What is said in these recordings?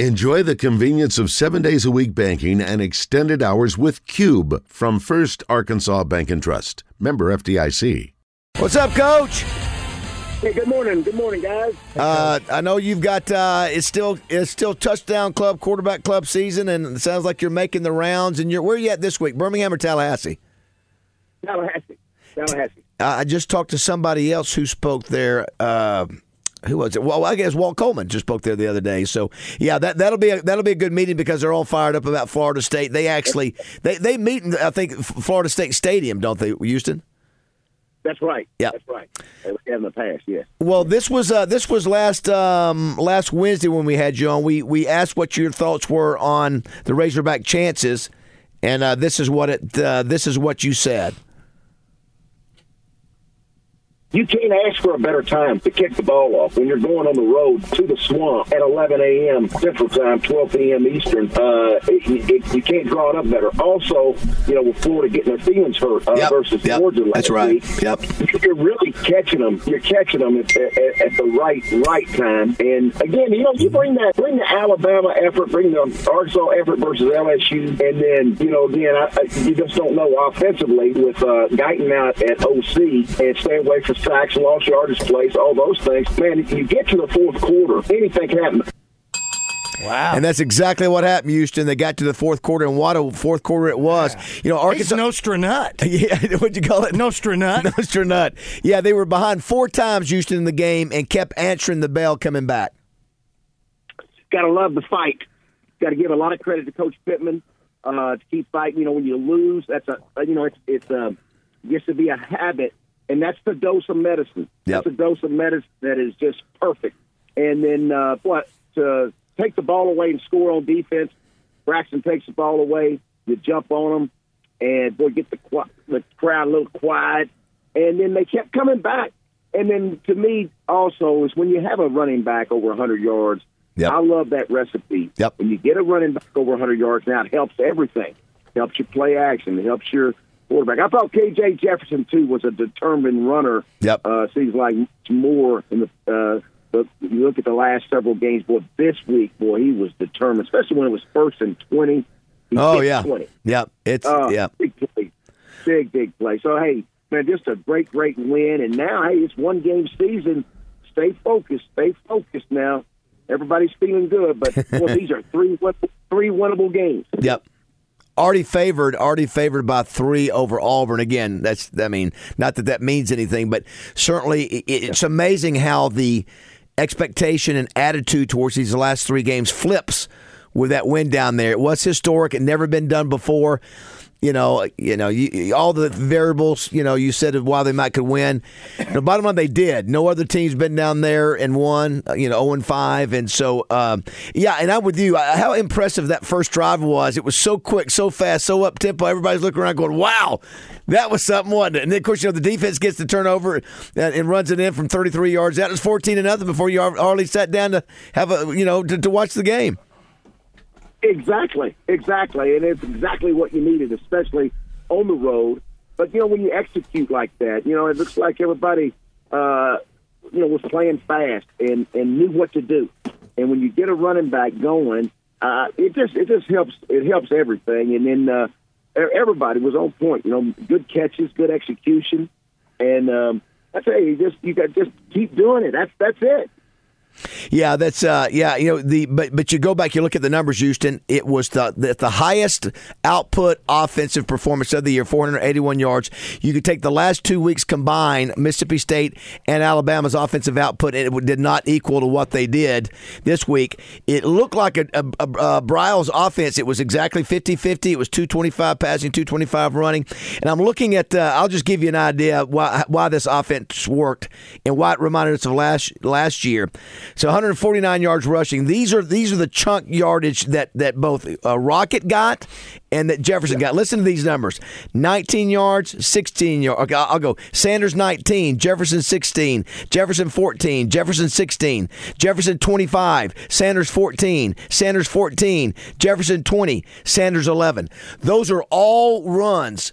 Enjoy the convenience of seven days a week banking and extended hours with Cube from First Arkansas Bank and Trust. Member FDIC. What's up, Coach? Hey, good morning. Good morning, guys. Uh, I know you've got uh, it's still it's still touchdown club quarterback club season, and it sounds like you're making the rounds. And you're where are you at this week? Birmingham or Tallahassee? Tallahassee. Tallahassee. I just talked to somebody else who spoke there. Uh, who was it? Well, I guess Walt Coleman just spoke there the other day. So yeah, that that'll be a, that'll be a good meeting because they're all fired up about Florida State. They actually they they meet in I think Florida State Stadium, don't they, Houston? That's right. Yeah. That's right. In the past, yes. Well, this was uh, this was last um, last Wednesday when we had you on. We we asked what your thoughts were on the Razorback chances, and uh, this is what it uh, this is what you said. You can't ask for a better time to kick the ball off when you're going on the road to the swamp at 11 a.m. Central Time, 12 p.m. Eastern. Uh, it, it, you can't draw it up better. Also, you know, with Florida getting their feelings hurt uh, Yep, versus yep, Georgia last that's right. week, Yep. you're really catching them. You're catching them at, at, at the right right time. And again, you know, you bring that bring the Alabama effort, bring the Arkansas effort versus LSU, and then you know, again, I, I, you just don't know offensively with uh, Guiton out at OC and stay away from sacks, lost yardage plays, all those things. Man, if you get to the fourth quarter, anything can happen. Wow. And that's exactly what happened, Houston. They got to the fourth quarter, and what a fourth quarter it was. You know, Arkansas. Nostra Nut. yeah, what'd you call it? Nostra Nut. Nostra Nut. Yeah, they were behind four times, Houston, in the game, and kept answering the bell coming back. got to love the fight. Got to give a lot of credit to Coach Pittman uh, to keep fighting. You know, when you lose, that's a you know it's it's uh, gets to be a habit, and that's the dose of medicine. Yep. That's a dose of medicine that is just perfect. And then uh, what to take the ball away and score on defense. Braxton takes the ball away. You jump on them, and boy, get the the crowd a little quiet. And then they kept coming back. And then to me, also is when you have a running back over 100 yards. Yep. I love that recipe. Yep. When you get a running back over 100 yards, now it helps everything. It helps you play action. It helps your quarterback. I thought K.J. Jefferson too was a determined runner. Yep. Uh, seems like more in the. Uh, but you look at the last several games, boy. This week, boy, he was determined, especially when it was first and 20. He Oh yeah, 20. yeah. It's Uh, yeah. Big play. Big, big play. So, hey, man, just a great, great win. And now, hey, it's one game season. Stay focused. Stay focused now. Everybody's feeling good, but boy, these are three three winnable games. Yep. Already favored, already favored by three over Auburn. Again, that's I mean, not that that means anything, but certainly it, it's amazing how the expectation and attitude towards these last three games flips with that win down there. It was historic; it never been done before. You know, you know, you, all the variables. You know, you said why they might could win. The bottom line, they did. No other team's been down there and won. uh, You know, zero and five, and so um, yeah. And I'm with you. How impressive that first drive was! It was so quick, so fast, so up tempo. Everybody's looking around, going, "Wow, that was something, wasn't it?" And then, of course, you know, the defense gets the turnover and, runs it in from 33 yards out. Was 14 to nothing before you hardly sat down to have a you know to, to watch the game. Exactly, exactly, and it's exactly what you needed, especially on the road. But you know, when you execute like that, you know, it looks like everybody, uh, you know, was playing fast and and knew what to do. And when you get a running back going, uh, it just it just helps it helps everything. And then uh, everybody was on point. You know, good catches, good execution, and um, I tell you just you got just keep doing it. That's that's it. Yeah, that's uh, yeah, you know the but but you go back, you look at the numbers, Houston. It was the the, the highest output offensive performance of the year, 481 yards. You could take the last two weeks combined, Mississippi State and Alabama's offensive output, and it did not equal to what they did this week. It looked like a, a, a, a Briles offense. It was exactly 50-50. It was 225 passing, 225 running. And I'm looking at. Uh, I'll just give you an idea why why this offense worked and why it reminded us of last last year. So 149 yards rushing. These are these are the chunk yardage that that both uh, Rocket got and that Jefferson got. Listen to these numbers: 19 yards, 16 yards. Okay, I'll I'll go. Sanders 19, Jefferson 16, Jefferson 14, Jefferson 16, Jefferson 25, Sanders 14, Sanders 14, Jefferson 20, Sanders 11. Those are all runs.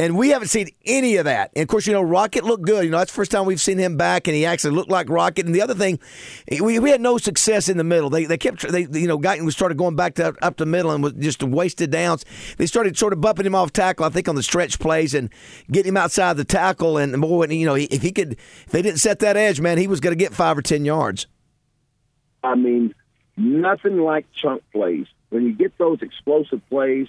And we haven't seen any of that. And of course, you know, Rocket looked good. You know, that's the first time we've seen him back, and he actually looked like Rocket. And the other thing, we, we had no success in the middle. They they kept they you know Guiton started going back to up the middle and was just wasted downs. They started sort of bumping him off tackle, I think, on the stretch plays and getting him outside the tackle. And boy, you know, if he could, if they didn't set that edge, man, he was going to get five or ten yards. I mean, nothing like chunk plays. When you get those explosive plays,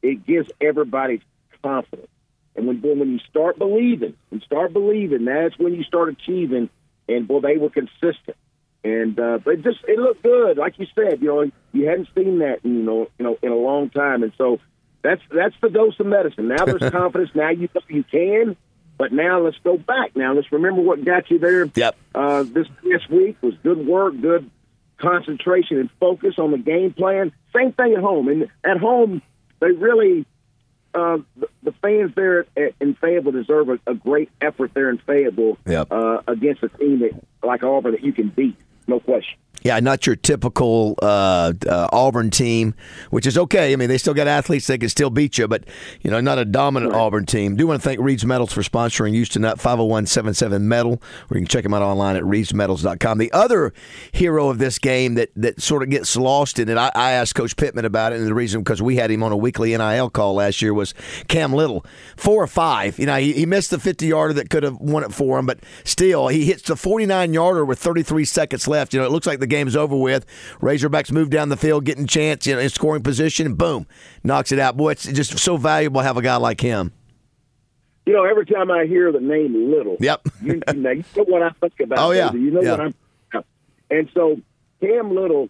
it gives everybody confidence. And when when you start believing, and start believing, that's when you start achieving. And boy, they were consistent. And uh, but just it looked good, like you said. You know, you hadn't seen that, in, you know, you know, in a long time. And so that's that's the dose of medicine. Now there's confidence. Now you you can. But now let's go back. Now let's remember what got you there. Yep. Uh, this this week was good work, good concentration and focus on the game plan. Same thing at home. And at home, they really uh, the, the fans there at, in Fayetteville deserve a, a great effort there in Fayetteville Yep. uh, against a team that like Auburn that you can beat, no question. Yeah, not your typical uh, uh, Auburn team, which is okay. I mean, they still got athletes; they can still beat you, but you know, not a dominant Auburn team. Do want to thank Reeds Metals for sponsoring Houston Up 50177 Metal, or you can check them out online at reedsmetals.com. The other hero of this game that that sort of gets lost in it, I, I asked Coach Pittman about it, and the reason because we had him on a weekly NIL call last year was Cam Little, four or five. You know, he, he missed the 50 yarder that could have won it for him, but still, he hits the 49 yarder with 33 seconds left. You know, it looks like the game's over with. Razorbacks move down the field, getting chance, you know, in scoring position, and boom, knocks it out. Boy, it's just so valuable to have a guy like him. You know, every time I hear the name Little, Yep. you, you, know, you know what I think about. Oh, yeah. You know Yeah. what I'm. And so Cam Little,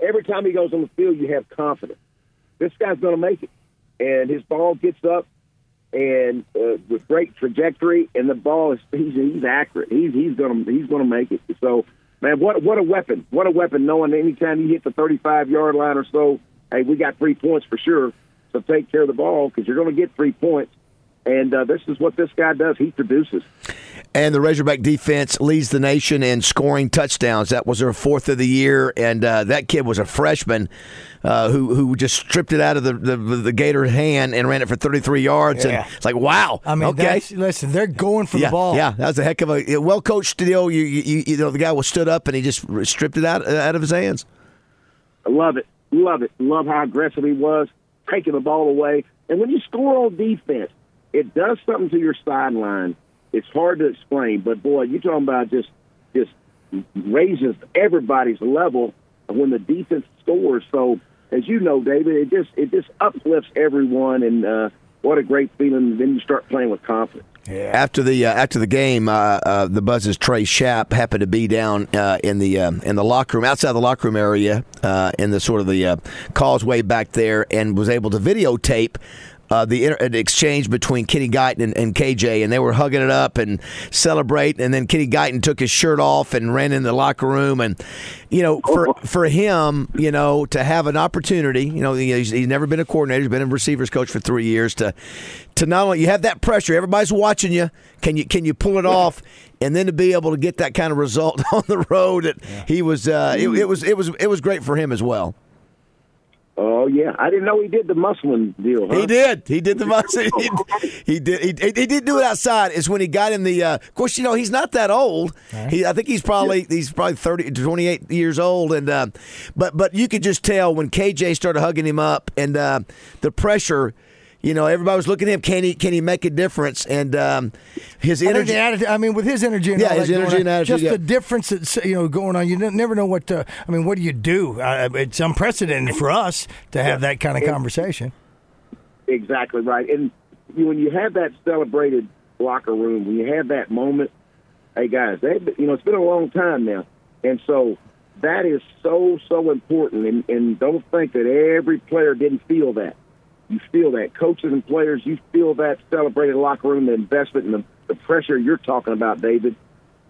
every time he goes on the field, you have confidence. This guy's going to make it, and his ball gets up, and uh, with great trajectory, and the ball is he's, he's accurate. He's he's going to he's going to make it. So, man, what what a weapon! What a weapon! Knowing anytime you hit the 35 yard line or so, hey, we got three points for sure. So take care of the ball because you're going to get three points. And uh, this is what this guy does. He produces. And the Razorback defense leads the nation in scoring touchdowns. That was their fourth of the year, and uh, that kid was a freshman uh, who who just stripped it out of the, the the Gator hand and ran it for 33 yards. Yeah. And it's like, wow. I mean, okay. listen, they're going for yeah, the ball. yeah, that was a heck of a well coached deal. You, you you know the guy was stood up and he just stripped it out out of his hands. I love it. Love it. Love how aggressive he was, taking the ball away. And when you score on defense, it does something to your sideline. It's hard to explain, but boy, you're talking about just just raises everybody's level when the defense scores. So, as you know, David, it just it just uplifts everyone, and uh, what a great feeling. Then you start playing with confidence. After the uh, after the game, uh, uh, the Buzz's Trey Shapp happened to be down uh, in the uh, in the locker room, outside the locker room area, uh, in the sort of the causeway back there, and was able to videotape. Uh, the inter- an exchange between Kenny Guiton and, and KJ, and they were hugging it up and celebrating. And then Kenny Guiton took his shirt off and ran in the locker room. And you know, for for him, you know, to have an opportunity, you know, he's, he's never been a coordinator. He's been a receivers coach for three years. To to not only you have that pressure, everybody's watching you. Can you can you pull it off? And then to be able to get that kind of result on the road, it, he was uh, it, it was it was it was great for him as well. Oh yeah, I didn't know he did the muscling deal. Huh? He did. He did the most. He, he did. He, he did do it outside. Is when he got in the. Uh, of course, you know he's not that old. He, I think he's probably he's probably 30, 28 years old, and uh, but but you could just tell when KJ started hugging him up and uh, the pressure. You know, everybody was looking at him. Can he can he make a difference? And um, his energy. the attitude, I mean, with his energy and Yeah, all his that going energy on, and attitude, just yeah. the difference that's you know going on. You ne- never know what. To, I mean, what do you do? Uh, it's unprecedented for us to have that kind of conversation. Exactly right. And when you have that celebrated locker room, when you have that moment, hey guys, that, you know it's been a long time now, and so that is so so important. And, and don't think that every player didn't feel that. You feel that coaches and players, you feel that celebrated locker room, the investment, and the, the pressure you're talking about, David.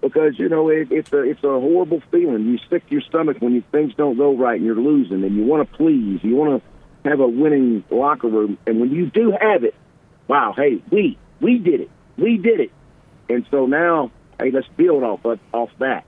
Because you know it, it's a it's a horrible feeling. You stick to your stomach when you, things don't go right and you're losing, and you want to please, you want to have a winning locker room, and when you do have it, wow, hey, we we did it, we did it, and so now, hey, let's build off of, off that.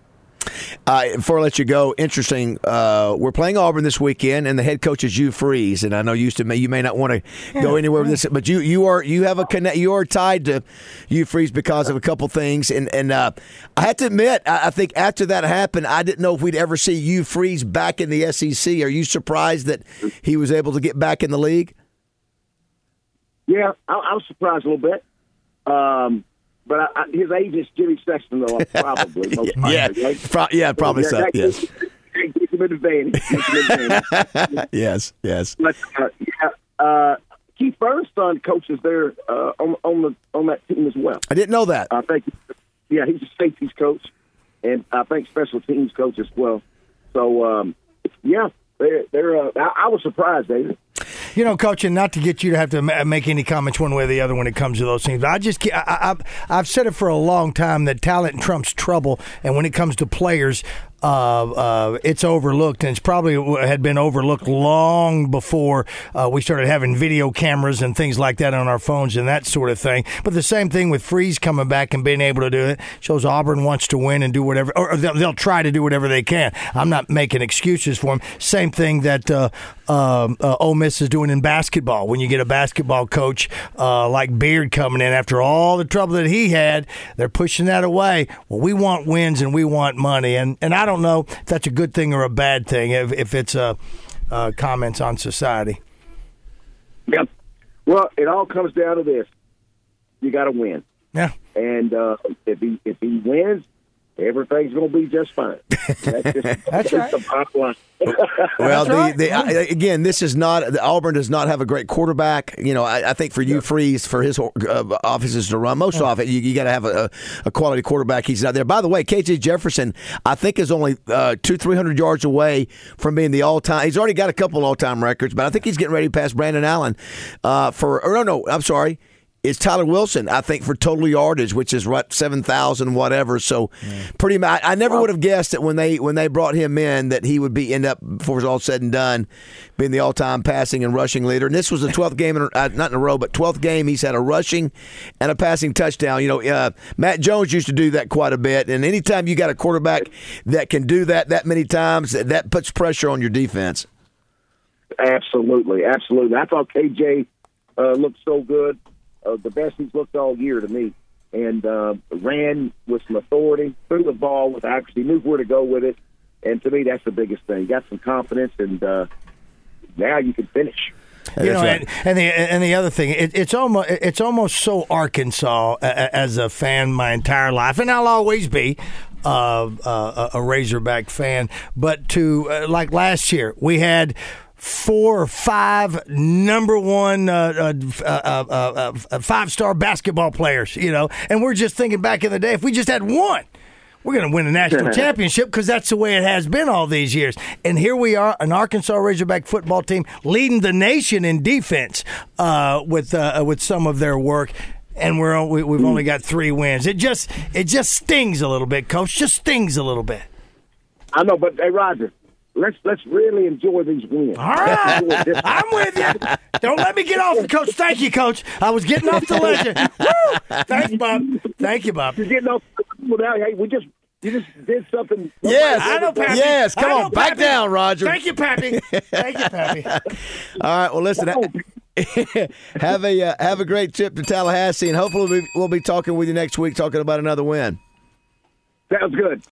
Uh, before I let you go, interesting. Uh, we're playing Auburn this weekend, and the head coach is Hugh Freeze. And I know you used to, you may not want to go anywhere with this, but you you are you have a connect. You are tied to Hugh Freeze because of a couple things. And and uh, I have to admit, I, I, think after that happened, I didn't know if we'd ever see Hugh Freeze back in the SEC. Are you surprised that he was able to get back in the league? Yeah, I, I was surprised a little bit. Um, but I, I, his age is Jimmy Sexton, though, probably. Most yeah, right? Pro- yeah, probably so. That, yes. Him an advantage. yes, yes. But, uh, yeah, uh, Keith Bernstein coaches there uh, on, on the on that team as well. I didn't know that. I think, yeah, he's a safeties coach, and I think special teams coach as well. So, um, yeah, they're they're. Uh, I, I was surprised, David. You know, coach, and not to get you to have to make any comments one way or the other when it comes to those things. I just, I, have I've said it for a long time that talent trumps trouble, and when it comes to players, uh, uh, it's overlooked, and it's probably had been overlooked long before uh, we started having video cameras and things like that on our phones and that sort of thing. But the same thing with Freeze coming back and being able to do it shows Auburn wants to win and do whatever, or they'll, they'll try to do whatever they can. I'm not making excuses for them. Same thing that uh, um, uh, Ole Miss is doing in basketball. When you get a basketball coach uh, like Beard coming in after all the trouble that he had, they're pushing that away. Well, we want wins and we want money, and and I don't know if that's a good thing or a bad thing. If if it's uh, uh comments on society. Yep. Well, it all comes down to this: you got to win. Yeah. And uh, if he if he wins, everything's going to be just fine. That's, just, that's, that's right. the bottom line. well, the, the, I, again, this is not Auburn does not have a great quarterback. You know, I, I think for Hugh Freeze for his uh, offices to run most yeah. of it, you, you got to have a, a, quality quarterback. He's not there. By the way, KJ Jefferson, I think is only uh, two three hundred yards away from being the all time. He's already got a couple all time records, but I think he's getting ready to pass Brandon Allen uh, for. Or no, no, I'm sorry is Tyler Wilson, I think, for total yardage, which is what seven thousand whatever. So, pretty much, I never would have guessed that when they when they brought him in that he would be end up before it's all said and done, being the all time passing and rushing leader. And this was the twelfth game, in, uh, not in a row, but twelfth game he's had a rushing and a passing touchdown. You know, uh, Matt Jones used to do that quite a bit, and anytime you got a quarterback that can do that that many times, that puts pressure on your defense. Absolutely, absolutely. I thought KJ uh, looked so good uh, the best he's looked all year to me. And uh, ran with some authority, threw the ball with accuracy, knew where to go with it. And to me, that's the biggest thing. Got some confidence, and uh, now you can finish. You know, right. and, and, the and the other thing, it, it's almost it's almost so Arkansas as a fan my entire life, and I'll always be. Uh, uh, a Razorback fan, but to uh, like last year, we had four or five number one uh, uh, uh, uh five star basketball players, you know, and we're just thinking back in the day, if we just had one, we're going to win a national championship because that's the way it has been all these years. And here we are, an Arkansas Razorback football team leading the nation in defense uh, with uh, with some of their work. And we're we, we've only got three wins. It just it just stings a little bit, coach. Just stings a little bit. I know, but hey, Roger, let's let's really enjoy these wins. All right, I'm with you. Don't let me get off, Coach. Thank you, Coach. I was getting off the legend. Woo! Thanks, Bob. Thank you, Bob. You're getting off. Well, hey, we just you just did something. Yes, I know, Pappy. Yes, come on, back down, Roger. Thank you, Pappy. Thank you, Pappy. All right. Well, listen. have a uh, have a great trip to Tallahassee, and hopefully we'll be, we'll be talking with you next week, talking about another win. Sounds good.